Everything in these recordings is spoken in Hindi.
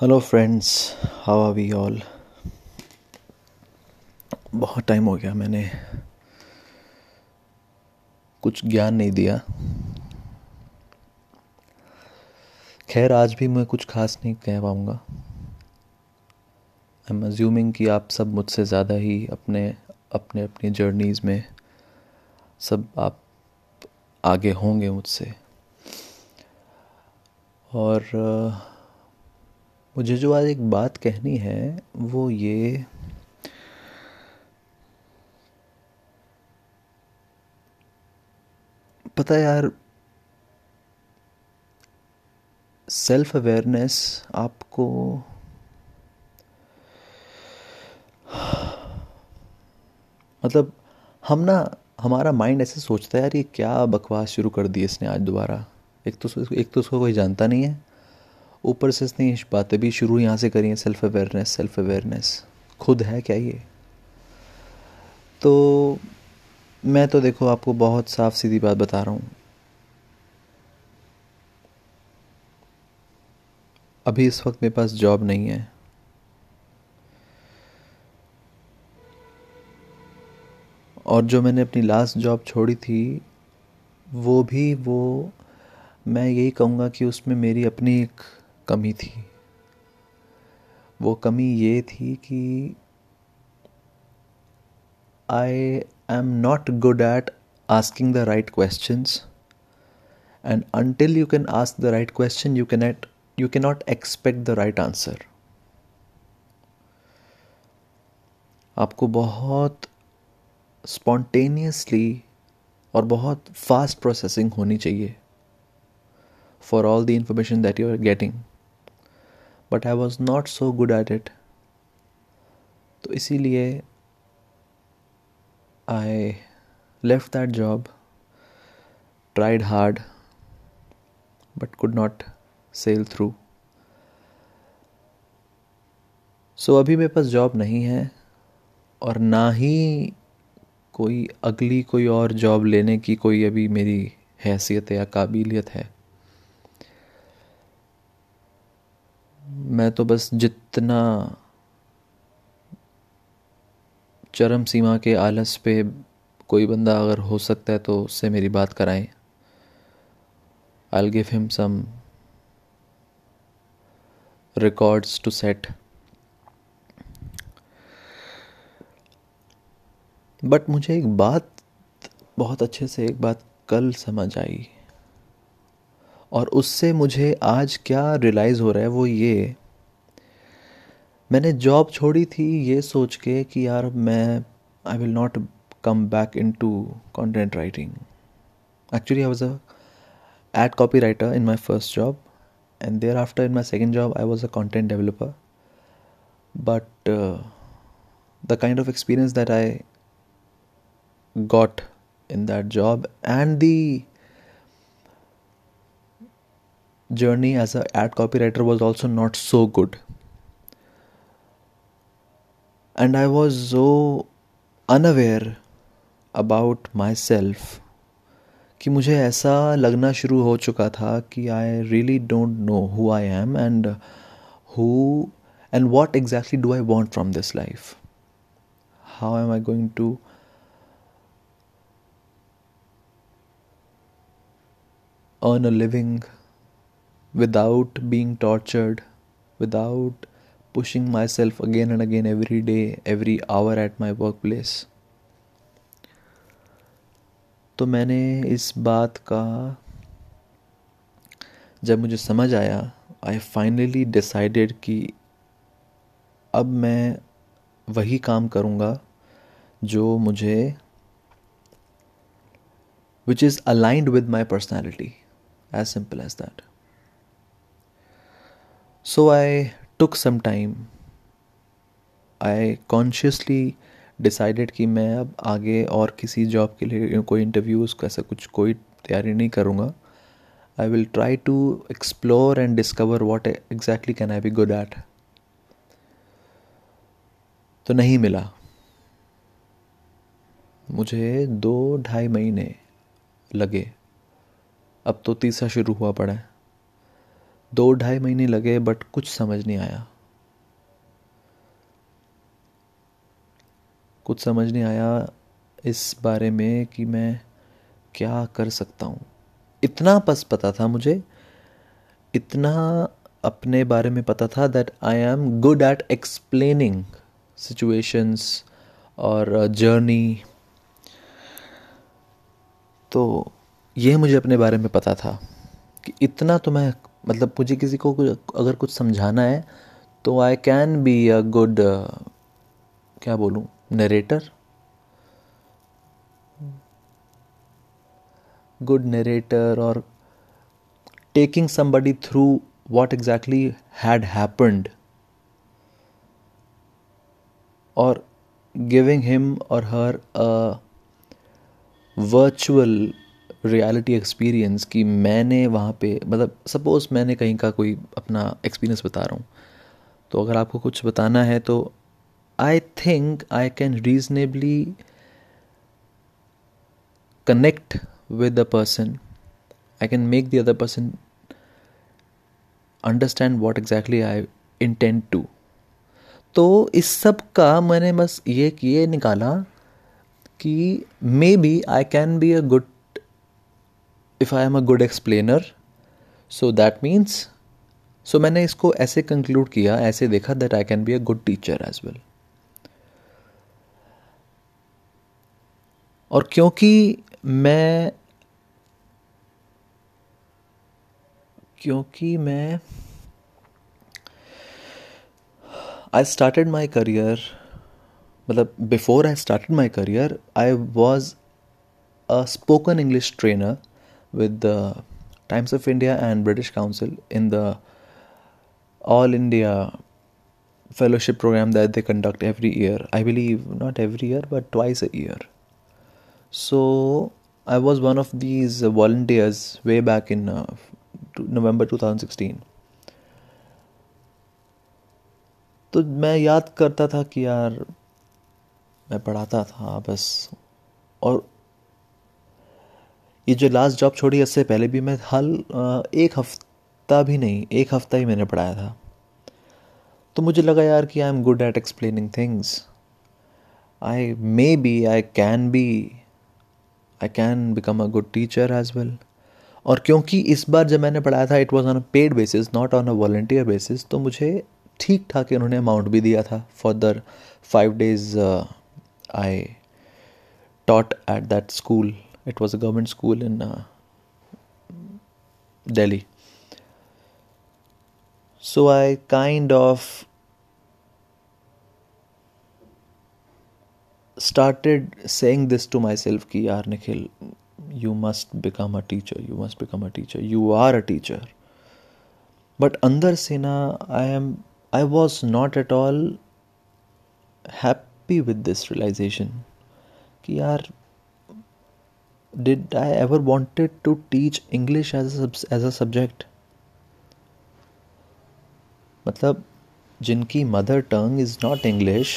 Hello friends how are we all बहुत टाइम हो गया मैंने कुछ ज्ञान नहीं दिया। खैर, आज भी मैं कुछ खास नहीं कह पाऊँगा। आई एम अज्यूमिंग कि आप सब मुझसे ज़्यादा ही अपने अपने, अपनी जर्नीज़ में सब आप आगे होंगे मुझसे। और मुझे जो आज एक बात कहनी है, वो ये पता यार सेल्फ अवेयरनेस आपको मतलब हम ना, हमारा माइंड ऐसे सोचता है, यार ये क्या बकवास शुरू कर दी इसने आज दोबारा? एक तो एक तो उसको कोई जानता नहीं है। ऊपर से इसने बातें भी शुरू यहाँ से करी हैं सेल्फ अवेयरनेस सेल्फ अवेयरनेस खुद है क्या ये? तो मैं तो देखो आपको बहुत साफ़ सीधी बात बता रहा हूँ। अभी इस वक्त मेरे पास जॉब नहीं है। और जो मैंने अपनी लास्ट जॉब छोड़ी थी, वो भी वो, मैं यही कहूँगा कि उसमें मेरी अपनी एक कमी थी। वो कमी ये थी कि I am not good at asking the right questions and until you can ask the right question you can at you can not expect the right answer आपको बहुत स्पॉन्टेनियसली और बहुत फास्ट प्रोसेसिंग होनी चाहिए for all the information that you are getting but I was not so good at it तो इसीलिए I left that job tried hard but could not sail through so अभी मेरे पास जॉब नहीं है और ना ही कोई अगली कोई और जॉब लेने की कोई अभी मेरी हैसियत या काबिलियत है। मैं तो बस जितना चरम सीमा के आलस पे कोई बंदा अगर हो सकता है तो उससे मेरी बात कराएँ। I give him some records to set but मुझे एक बात, बहुत अच्छे से एक बात कल समझ आई। और उससे मुझे आज क्या रियलाइज़ हो रहा है वो ये। मैंने जॉब छोड़ी थी ये सोच के कि यार मैं I will not come back in to content writing actually I was a ad copy writer in my first job and thereafter in my second job I was a content developer but the kind of experience that I got in that job and the journey as an ad copywriter was also not so good and i was so unaware about myself कि मुझे ऐसा लगना शुरू हो चुका था कि I really don't know who I am and who and what exactly do I want from this life how am I going to earn a living without being tortured, without pushing myself again and again every day, every hour at my workplace. तो मैंने इस बात का जब मुझे समझ आया आई फाइनली डिसाइडेड कि अब मैं वही काम करूँगा जो मुझे which is aligned with my personality as simple as that So I took some time. I consciously decided कि मैं अब आगे और किसी जॉब के लिए कोई इंटरव्यूज़ ऐसा कुछ कोई तैयारी नहीं करूँगा। I will try to explore and discover what exactly can I be good at तो नहीं मिला। मुझे दो ढाई महीने लगे। अब तो तीसरा शुरू हुआ पड़ा है। दो ढाई महीने लगे बट कुछ समझ नहीं आया। कुछ समझ नहीं आया इस बारे में कि मैं क्या कर सकता हूँ। इतना बस पता था मुझे, इतना अपने बारे में पता था that I am good at explaining situations और जर्नी तो यह मुझे अपने बारे में पता था कि इतना तो मैं मतलब मुझे किसी को अगर कुछ समझाना है तो I can be a good क्या बोलूँ नरेटर गुड नरेटर और taking somebody through what exactly had happened और गिविंग हिम और हर virtual रियलिटी एक्सपीरियंस कि मैंने वहाँ पे मतलब सपोज़ मैंने कहीं का कोई अपना एक्सपीरियंस बता रहा हूँ। तो अगर आपको कुछ बताना है तो I think I can reasonably connect with the person I can make the other person understand what exactly I intend to तो इस सब का मैंने बस ये ये निकाला कि maybe I can be a good if I am a good explainer so that means so मैंने इसको ऐसे कंक्लूड किया, ऐसे देखा that I can be a good teacher as well और क्योंकि मैं क्योंकि मैं आई स्टार्टेड माई करियर मतलब before I started my career I was a spoken English trainer with the Times of India and British Council in the All India fellowship program that they conduct every year. I believe not every year, but twice a year. So I was one of these volunteers way back in uh, नवंबर 2016 तो मैं याद करता था कि यार मैं पढ़ाता था बस और ये जो लास्ट जॉब छोड़ी इससे पहले भी मैं हल एक हफ़्ता भी नहीं, एक हफ़्ता ही मैंने पढ़ाया था। तो मुझे लगा यार कि I am good at explaining things I maybe I can be I can become a good teacher as well और क्योंकि इस बार जब मैंने पढ़ाया था it was on a paid basis not on a voluntary basis तो मुझे ठीक ठाक इन्होंने अमाउंट भी दिया था for the five days I taught at that school It was a government school in Delhi. So I kind of started saying this to myself कि यार Nikhil you must become a teacher you must become a teacher you are a teacher but under sena i am i was not at all happy with this realization कि यार did I ever wanted to teach English as a, as a subject मतलब जिनकी mother tongue is not English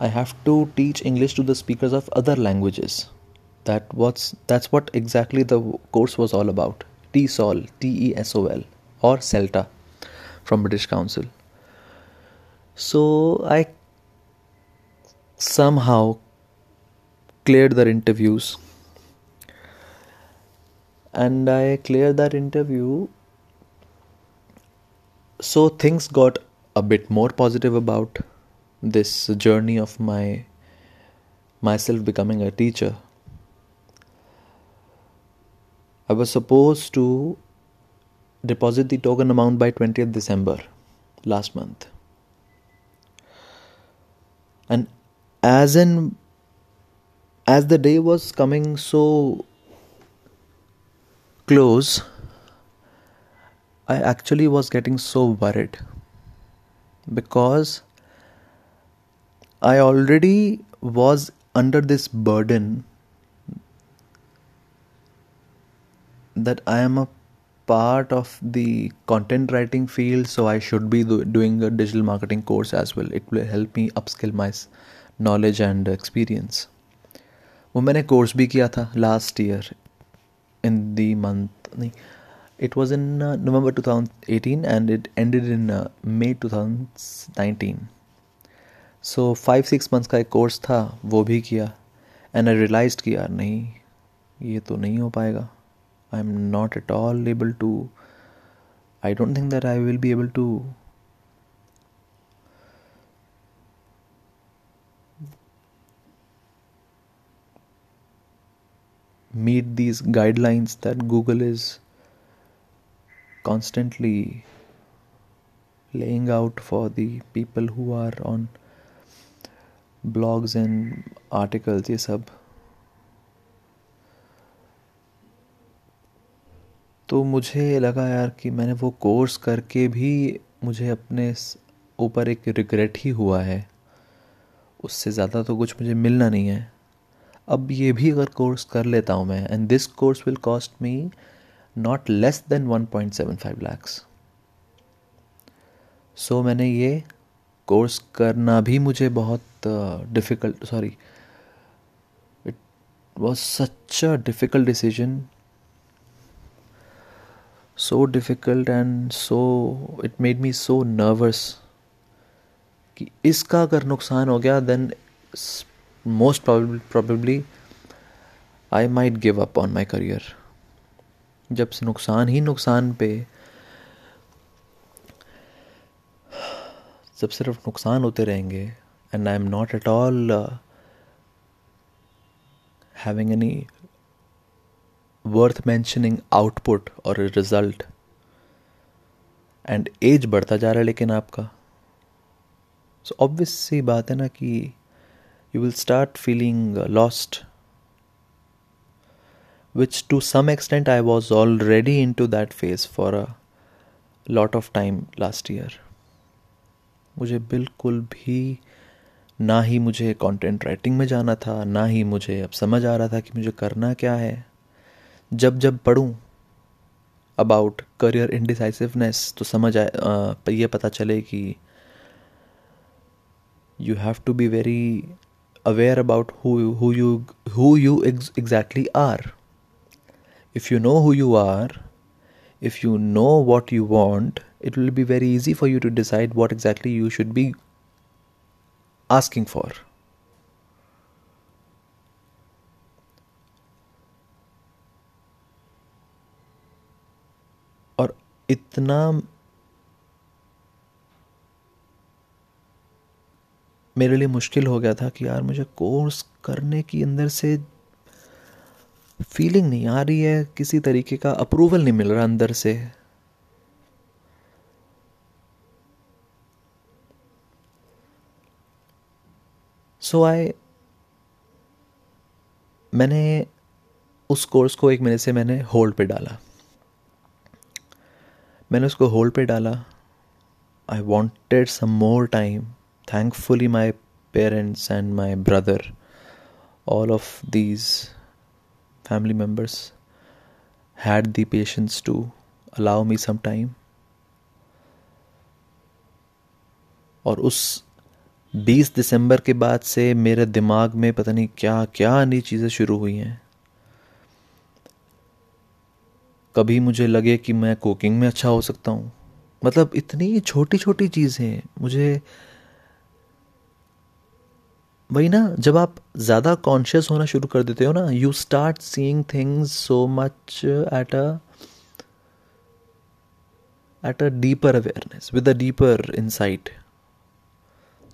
I have to teach English to the speakers of other languages. That what's that's what exactly the course was all about. TESOL, T E S O L, or CELTA from British Council. So I somehow cleared their interviews and I cleared that interview. So things got a bit more positive about this journey of my myself becoming a teacher i was supposed to deposit the token amount by 20th december last month and as in as the day was coming so close i actually was getting so worried because I already was under this burden that I am a part of the content writing field, so I should be do- doing a digital marketing course as well. It will help me upskill my knowledge and experience. वो मैंने कोर्स भी किया था last year in the month नहीं it was in was in uh, November 2018 and it ended in uh, May 2019 so five six months का एक कोर्स था वो भी किया एंड आई रियलाइज़ कि यार नहीं ये तो नहीं हो पाएगा। I am not at all able to I don't think that I will be able to meet these guidelines that Google is constantly laying out for the people who are on blogs and articles ये सब तो मुझे लगा यार कि मैंने वो कोर्स करके भी मुझे अपने ऊपर एक रिग्रेट ही हुआ है उससे ज़्यादा तो कुछ मुझे मिलना नहीं है अब ये भी अगर कोर्स कर लेता हूँ मैं and this course will cost me not less than one point seven five lakhs so मैंने ये कोर्स करना भी मुझे बहुत difficult sorry it was such a difficult decision so difficult and so it made me so nervous कि इसका अगर नुकसान हो गया then most probably I might give up on my career जब से नुकसान ही नुकसान पे, जब सिर्फ़ नुकसान होते रहेंगे and I am not at all having any worth mentioning output और रिज़ल्ट एंड एज बढ़ता जा रहा है लेकिन आपका। सो ऑब्वियस सी बात है ना कि you will start feeling uh, lost. Which, to some extent, I was already into that phase for a lot of time last year. मुझे बिल्कुल भी ना ही मुझे कंटेंट राइटिंग में जाना था ना ही मुझे अब समझ आ रहा था कि मुझे करना क्या है जब जब पढ़ूं अबाउट करियर इनडिसाइसिवनेस तो समझ आए आ ये पता चले कि you have to be very aware about who who you who you ex- exactly are if you know who you are if you know what you want it will be very easy for you to decide what exactly you should be asking for और इतना मेरे लिए मुश्किल हो गया था कि यार मुझे कोर्स करने की अंदर से फीलिंग नहीं आ रही है, किसी तरीके का अप्रूवल नहीं मिल रहा अंदर से। सो so आई मैंने उस कोर्स को एक महीने से मैंने होल्ड पे डाला। मैंने उसको होल्ड पे डाला। I wanted some more time thankfully my parents and my brother all of these family members had the patience to allow me some time और उस 20 दिसंबर के बाद से मेरे दिमाग में पता नहीं क्या क्या नई चीज़ें शुरू हुई हैं कभी मुझे लगे कि मैं कुकिंग में अच्छा हो सकता हूँ मतलब इतनी छोटी छोटी चीज़ें मुझे वही ना, जब आप ज़्यादा कॉन्शियस होना शुरू कर देते हो ना you start seeing things so much at a at a deeper awareness with a deeper insight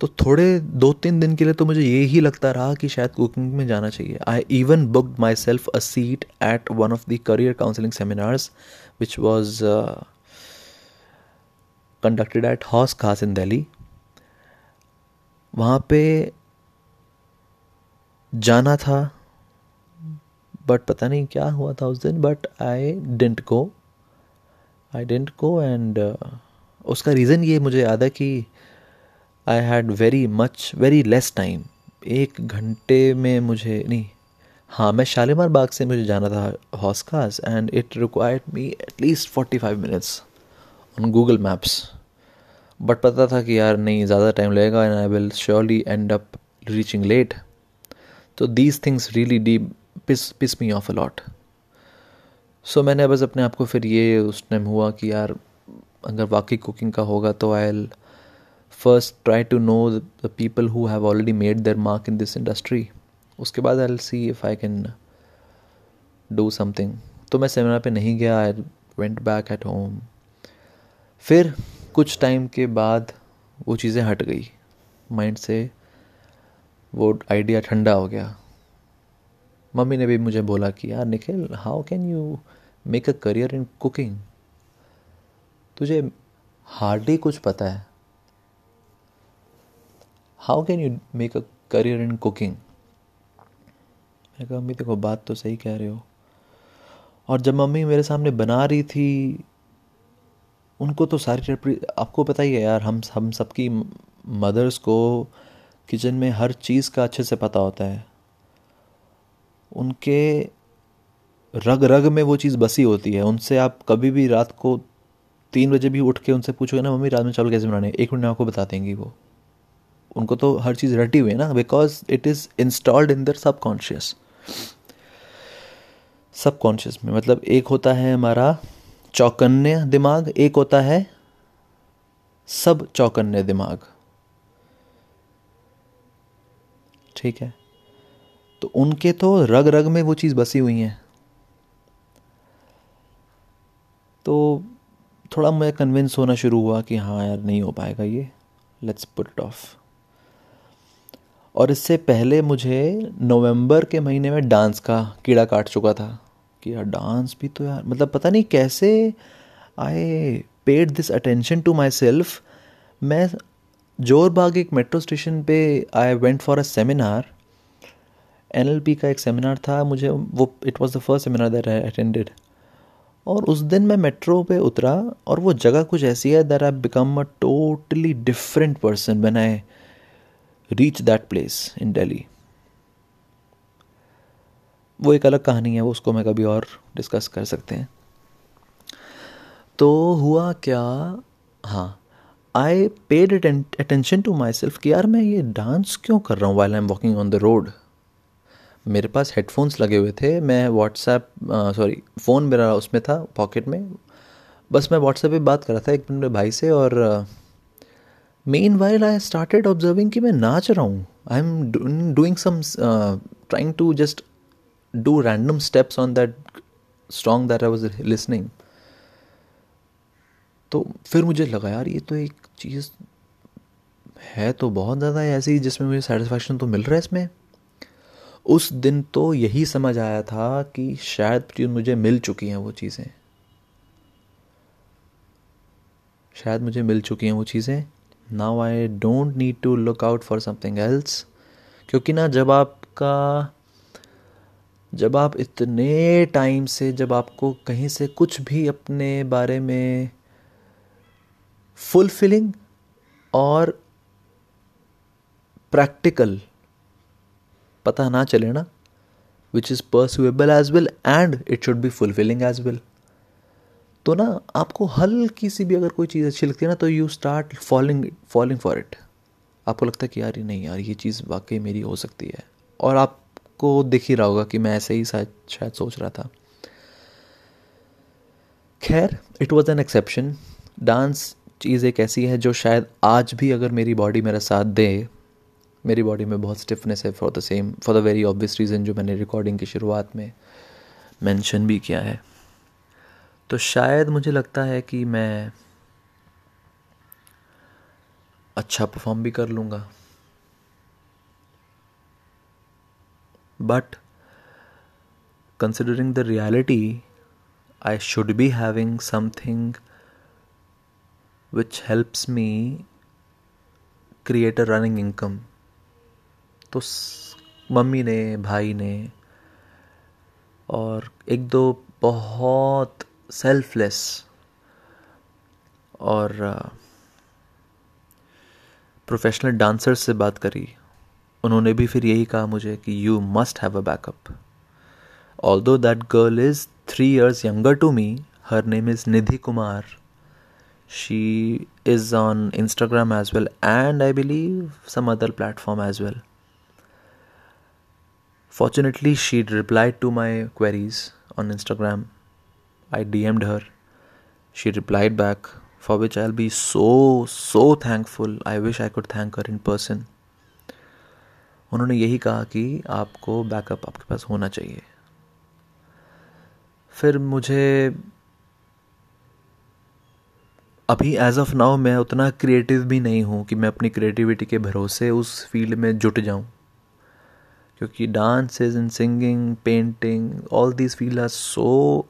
तो थोड़े दो तीन दिन के लिए तो मुझे ये ही लगता रहा कि शायद कुकिंग में जाना चाहिए। I even booked myself a seat at one of the career counselling seminars which was conducted at Hauz Khas in Delhi वहाँ पे जाना था बट पता नहीं क्या हुआ था उस दिन but I didn't go I didn't go and उसका रीज़न ये मुझे याद है कि I had very much very less time एक घंटे में मुझे, नहीं हाँ मैं शालीमार बाग से मुझे जाना था हॉस्कास and it required me at least forty five minutes on Google Maps but पता था कि यार नहीं, ज़्यादा टाइम लगेगा and I will surely end up reaching late तो दीज थिंग्स रियली डी piss piss me of allot so मैंने बस अपने आप को फिर ये उस टाइम हुआ कि यार, अगर वाकई कुकिंग का होगा तो I'll first try to know the people who have already made their mark in this industry उसके बाद I'll see if I can do something तो मैं सेमिनार पे नहीं गया I went back at home फिर कुछ टाइम के बाद वो चीज़ें हट गई. माइंड से वो आइडिया ठंडा हो गया। मम्मी ने भी मुझे बोला कि, यार, Nikhil how can you make a career in cooking तुझे हार्डली कुछ पता है। How can you make a career in cooking मैंने कहा, मम्मी, देखो, बात तो सही कह रहे हो। और जब मम्मी मेरे सामने बना रही थी, उनको तो सारी आपको पता ही है यार, हम हम सबकी मदर्स को किचन में हर चीज़ का अच्छे से पता होता है। उनके रग रग में वो चीज़ बसी होती है। उनसे आप कभी भी रात को तीन बजे भी उठ के उनसे पूछोगे ना, मम्मी, रात में चावल कैसे बनाने एक मिनट में आपको बता देंगी वो। उनको तो हर चीज़ रटी हुई है ना because it is installed in the subconscious subconscious में मतलब एक होता है हमारा चौकन्य दिमाग, एक होता है सब चौकन्य दिमाग। ठीक है। तो उनके तो रग रग में वो चीज़ बसी हुई है। तो थोड़ा मैं कन्विंस होना शुरू हुआ कि हाँ यार, नहीं हो पाएगा ये। लेट्स पुट ऑफ़ और इससे पहले मुझे नवंबर के महीने में डांस का कीड़ा काट चुका था कि यार डांस भी तो यार मतलब पता नहीं कैसे I paid this attention to myself मैं जोरबाग एक मेट्रो स्टेशन पे I went for a seminar N का एक सेमिनार था, मुझे वो it was the first seminar that I attended और उस दिन मैं मेट्रो पे उतरा, और वो जगह कुछ ऐसी है that I become a totally different person when I reach that place in Delhi वो एक अलग कहानी है, वो उसको मैं कभी और डिस्कस कर सकते हैं। तो हुआ क्या? हाँ। I paid attention to myself कि यार मैं ये डांस क्यों कर रहा हूँ while I am walking on the road मेरे पास हेडफोन्स लगे हुए थे, मैं व्हाट्सएप सॉरी फ़ोन मेरा उसमें था पॉकेट में। बस मैं व्हाट्सएप पे बात कर रहा था एक मेरे भाई से और main while I started observing कि मैं नाच रहा हूँ। I am doing some trying to just do random steps on that song that I was listening तो फिर मुझे लगा, यार, ये तो एक चीज़ है तो बहुत ज़्यादा ऐसी जिसमें मुझे सेटिस्फैक्शन तो मिल रहा है इसमें। उस दिन तो यही समझ आया था कि शायद मुझे मिल चुकी हैं वो चीज़ें। शायद मुझे मिल चुकी हैं वो चीज़ें। Now I don't need to look out for something else क्योंकि ना जब आपका, जब आप इतने टाइम से, जब आपको कहीं से कुछ भी अपने बारे में फुलफिलिंग और प्रैक्टिकल पता ना चले ना which is pursuable as well and it should be fulfilling as well तो ना, आपको हल्की सी भी अगर कोई चीज़ अच्छी लगती है ना तो you start following following for it आपको लगता है कि यार, नहीं यार, ये चीज़ वाकई मेरी हो सकती है। और आपको दिख ही रहा होगा कि मैं ऐसे ही शायद शायद सोच रहा था। खैर it was an exception dance चीज़ एक ऐसी है जो शायद आज भी अगर मेरी बॉडी मेरा साथ दे, मेरी बॉडी में बहुत स्टिफनेस है for the same for the very obvious reason जो मैंने रिकॉर्डिंग की शुरुआत में मेंशन भी किया है। तो शायद मुझे लगता है कि मैं अच्छा परफॉर्म भी कर लूँगा। But considering the reality I should be having something which helps me create a running income तो मम्मी ने, भाई ने, और एक दो बहुत सेल्फलेस और प्रोफेशनल डांसर्स से बात करी। उन्होंने भी फिर यही कहा मुझे कि you must have a backup although that girl is three years younger to me her name is Nidhi Kumar she is on Instagram as well and I believe some other platform as well Fortunately, she replied to my queries on Instagram I DM'd her. She replied back, for which I'll be so, so thankful. I wish I could thank her in person. उन्होंने यही कहा कि आपको बैकअप आपके पास होना चाहिए फिर मुझे अभी एज ऑफ़ नाउ मैं उतना क्रिएटिव भी नहीं हूँ कि मैं अपनी क्रिएटिविटी के भरोसे उस फ़ील्ड में जुट जाऊँ। क्योंकि dance is in singing painting all this field are so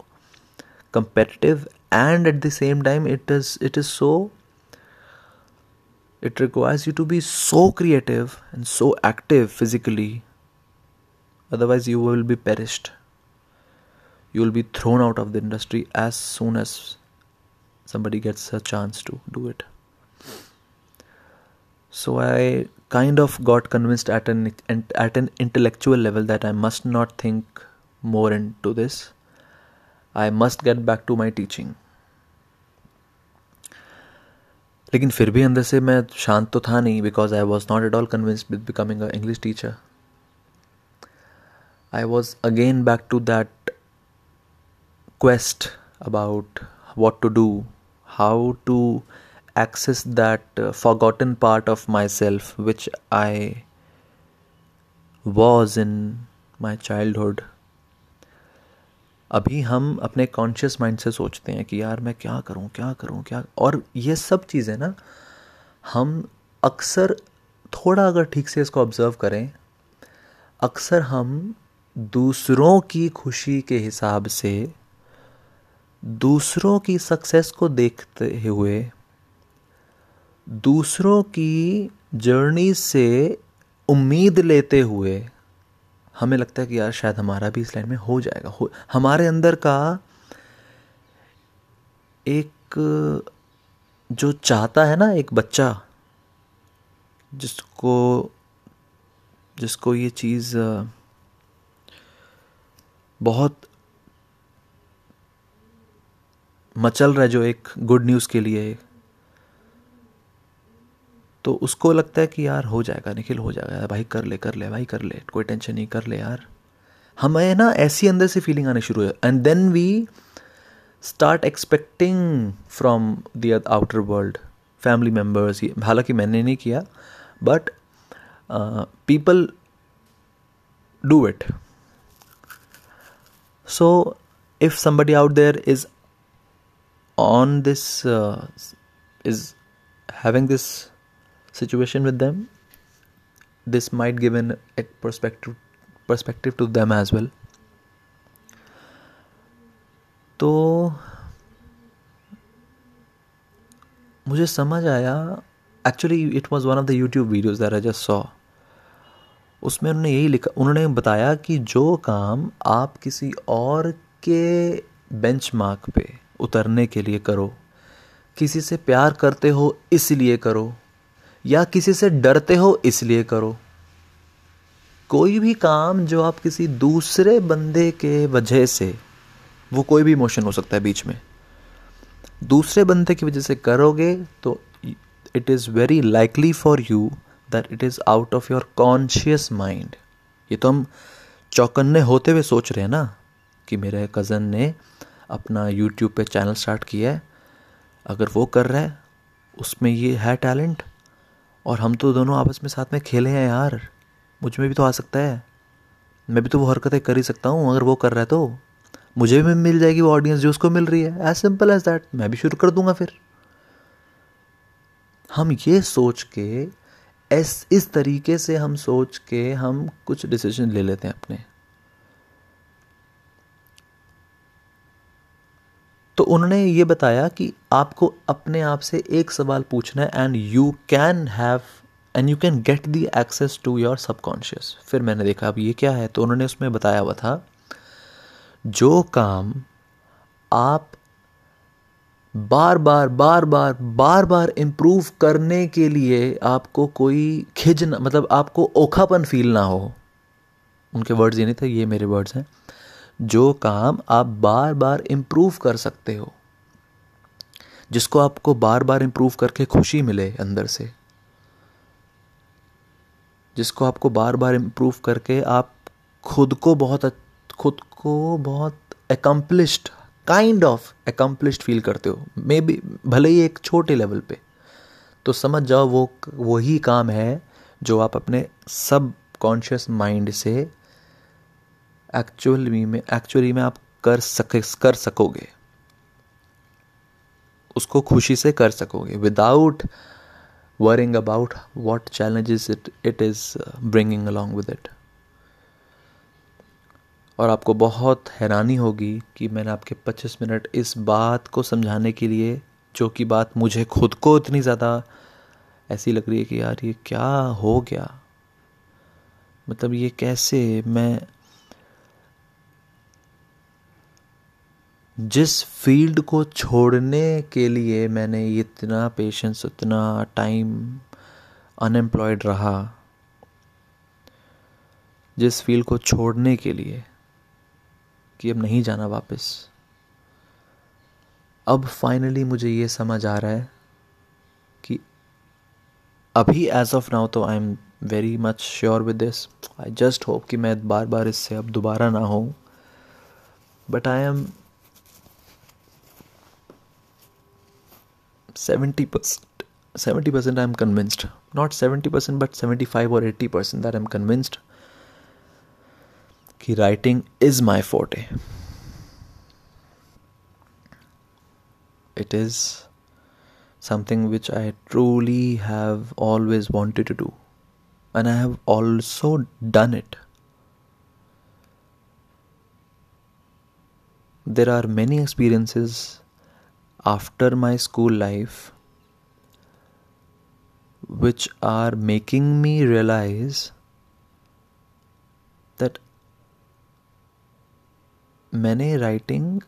competitive and at the same time it is it is so it requires you to be so creative and so active physically otherwise you will be perished you will be thrown out of the industry as soon as somebody gets a chance to do it. So I kind of got convinced at an at an intellectual level that I must not think more into this. I must get back to my teaching. लेकिन फिर भी अंदर से मैं शांत तो था नहीं because I was not at all convinced with becoming a English teacher I was again back to that quest about what to do how to access that uh, forgotten part of myself which I was in my childhood. अभी हम अपने कॉन्शियस माइंड से सोचते हैं कि यार मैं क्या करूँ क्या करूँ क्या और ये सब चीज़ें ना हम अक्सर थोड़ा अगर ठीक से इसको ऑब्ज़र्व करें अक्सर हम दूसरों की खुशी के हिसाब से दूसरों की सक्सेस को देखते हुए, दूसरों की जर्नी से उम्मीद लेते हुए, हमें लगता है कि यार शायद हमारा भी इस लाइन में हो जाएगा। हो, हमारे अंदर का एक, जो चाहता है ना एक बच्चा, जिसको जिसको ये चीज़, बहुत मचल रहा है जो एक गुड न्यूज़ के लिए। तो उसको लगता है कि यार हो जाएगा, निखिल हो जाएगा। भाई कर ले कर ले, भाई कर ले, कोई टेंशन नहीं, कर ले यार। हमें ना ऐसी अंदर से फीलिंग आनी शुरू है and then we start expecting from the outer world family members हालाँकि मैंने नहीं किया but people do it so if somebody out there is on this uh, is having this situation with them this might give an a perspective perspective to them as well तो मुझे समझ आया actually it was one of the YouTube videos that I just saw उसमें उन्होंने यही लिखा उन्होंने बताया कि जो काम आप किसी और के बेंचमार्क पे उतरने के लिए करो। किसी से प्यार करते हो, इसलिए करो। या किसी से डरते हो, इसलिए करो। कोई भी काम जो आप किसी दूसरे बंदे के वजह से, वो कोई भी इमोशन हो सकता है बीच में। दूसरे बंदे की वजह से करोगे तो it is very likely for you that it is out of your conscious mind ये तो हम चौकन्ने होते हुए सोच रहे हैं ना, कि मेरे कज़न ने अपना यूट्यूब पे चैनल स्टार्ट किया है। अगर वो कर रहा है, उसमें ये है टैलेंट और हम तो दोनों आपस में साथ में खेले हैं यार। मुझमें भी तो आ सकता है। मैं भी तो वो हरकतें कर ही सकता हूँ, अगर वो कर रहा है तो। मुझे भी मिल जाएगी वो ऑडियंस जो उसको मिल रही है। एज सिंपल एज दैट मैं भी शुरू कर दूँगा फिर। हम ये सोच के, इस इस तरीके से हम सोच के हम कुछ डिसीज़न ले लेते हैं अपने। तो उन्होंने ये बताया कि आपको अपने आप से एक सवाल पूछना है and you can have and you can get the access to your subconscious फिर मैंने देखा, अब ये क्या है? तो उन्होंने उसमें बताया हुआ था, जो काम आप बार बार बार बार बार बार इम्प्रूव करने के लिए आपको कोई खिज मतलब आपको ओखापन फील ना हो. उनके वर्ड्स ये नहीं थे, ये मेरे वर्ड्स हैं। जो काम आप बार बार इम्प्रूव कर सकते हो। जिसको आपको बार बार इम्प्रूव करके खुशी मिले अंदर से। जिसको आपको बार बार इम्प्रूव करके आप खुद को बहुत खुद को बहुत accomplished kind of accomplished feel करते हो। मे बी भले ही एक छोटे लेवल पे। तो समझ जाओ वो, वही काम है जो आप अपने सब कॉन्शियस माइंड से एक्चुअली में एक्चुअली में आप कर सके, कर सकोगे। उसको खुशी से कर सकोगे। Without worrying about what challenges it it is bringing along with it और आपको बहुत हैरानी होगी कि मैंने आपके 25 मिनट इस बात को समझाने के लिए, जो कि बात मुझे खुद को इतनी ज़्यादा ऐसी लग रही है कि यार ये क्या हो गया? मतलब ये कैसे मैं जिस फ़ील्ड को छोड़ने के लिए मैंने इतना पेशेंस उतना टाइम अनएम्प्लॉयड रहा, जिस फ़ील्ड को छोड़ने के लिए कि अब नहीं जाना वापस, अब फाइनली मुझे ये समझ आ रहा है कि अभी एज ऑफ़ नाउ तो I am very much sure with this I just hope कि मैं बार बार इससे अब दोबारा ना हो but I am 70%. 70% I'm convinced. Not 70%, but 75 or 80% that I'm convinced कि writing is my forte. It is something which I truly have always wanted to do. And I have also done it. There are many experiences after my school life, which are making me realize that मैंने राइटिंग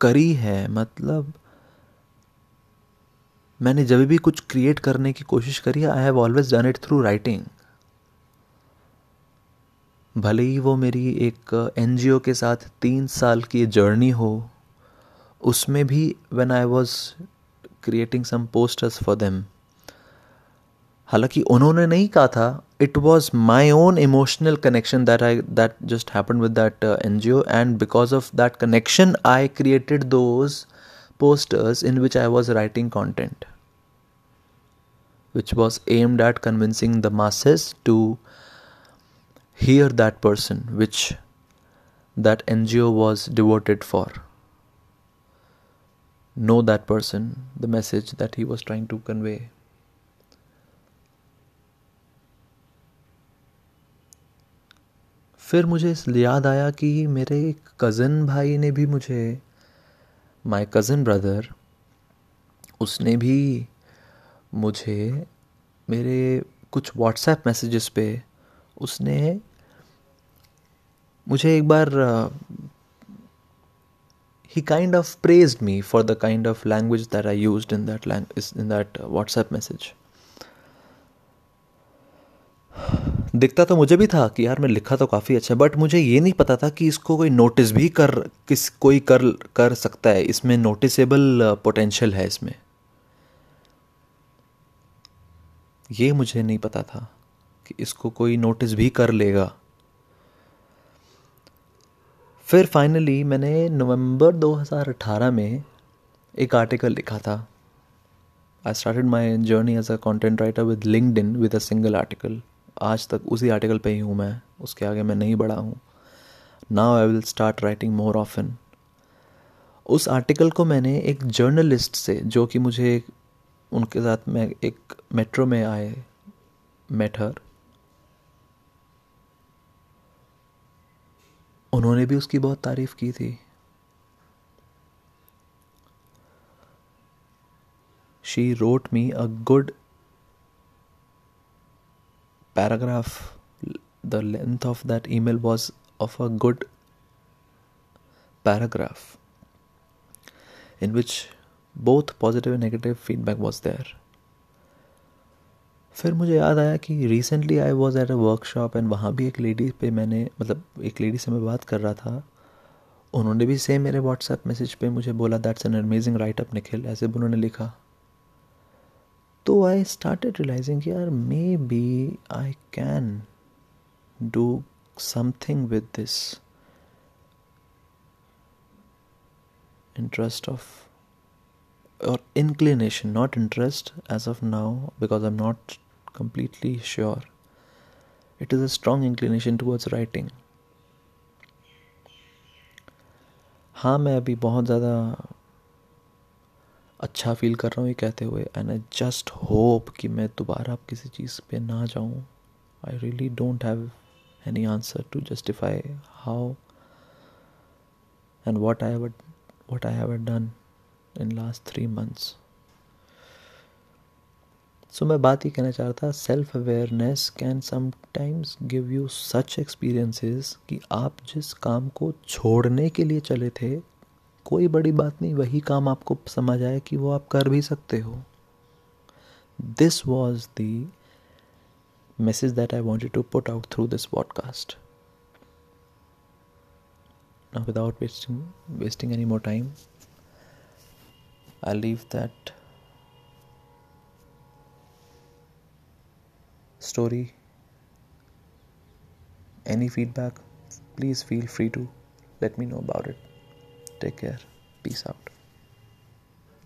करी है मतलब मैंने जब भी कुछ क्रिएट करने की कोशिश करी है I have always done it through writing भले ही वो मेरी एक एनजीओ के साथ तीन साल की जर्नी हो उसमें भी when I was creating some posters for them हालाँकि उन्होंने नहीं कहा था it was my own emotional connection that I that just happen with that N G O and because of that connection I created those posters in which I was writing content, which was aimed at convincing the masses to hear that person which that NGO was devoted for. Know that person, the message that he was trying to convey. फिर मुझे याद आया कि मेरे एक कज़न भाई ने भी मुझे माय कज़न ब्रदर उसने भी मुझे मेरे कुछ व्हाट्सएप मैसेजेस पे उसने मुझे एक बार kind of praised me for the kind of language that I used in that lang- in that WhatsApp message. दिखता तो मुझे भी था कि यार मैं लिखा तो काफ़ी अच्छा बट मुझे ये नहीं पता था कि इसको कोई नोटिस भी कर, किस, कोई कर कर सकता है। इसमें नोटिसेबल पोटेंशियल है इसमें। ये मुझे नहीं पता था कि इसको कोई नोटिस भी कर लेगा। फिर फाइनली मैंने नवंबर 2018 में एक आर्टिकल लिखा था। I started my journey as a content writer with LinkedIn with a single article आज तक उसी आर्टिकल पे ही हूँ मैं। उसके आगे मैं नहीं बढ़ा हूँ। Now I will start writing more often उस आर्टिकल को मैंने एक जर्नलिस्ट से, जो कि मुझे उनके साथ मैं एक मेट्रो में आए मेटर उन्होंने भी उसकी बहुत तारीफ़ की थी। She wrote me a good paragraph the length of that email was of a good paragraph in which both positive and negative feedback was there फिर मुझे याद आया कि recently I was at a workshop and वहाँ भी एक लेडी पे मैंने मतलब एक लेडी से मैं बात कर रहा था। उन्होंने भी सेम मेरे व्हाट्सएप मैसेज पे मुझे बोला that's an amazing write up Nikhil ऐसे भी उन्होंने लिखा। तो आई स्टार्ट रियलाइजिंग यार maybe I can do something with this interest of or inclination, not interest as of now, because I'm not completely sure. It is a strong inclination towards writing. हाँ मैं अभी बहुत ज़्यादा अच्छा फील कर रहा हूँ ये कहते हुए एंड आई जस्ट होप कि मैं दोबारा किसी चीज़ पे ना जाऊँ I really don't have any answer to justify how and what I what I have done in last three months so मैं बात ही कहना चाह रहा था self awareness can sometimes give you such experiences कि आप जिस काम को छोड़ने के लिए चले थे कोई बड़ी बात नहीं वही काम आपको समझ आए कि वो आप कर भी सकते हो this was the message that I wanted to put out through this podcast. Now, without wasting wasting any more time, I'll leave that story. Any feedback, please feel free to let me know about it. Take care. Peace out.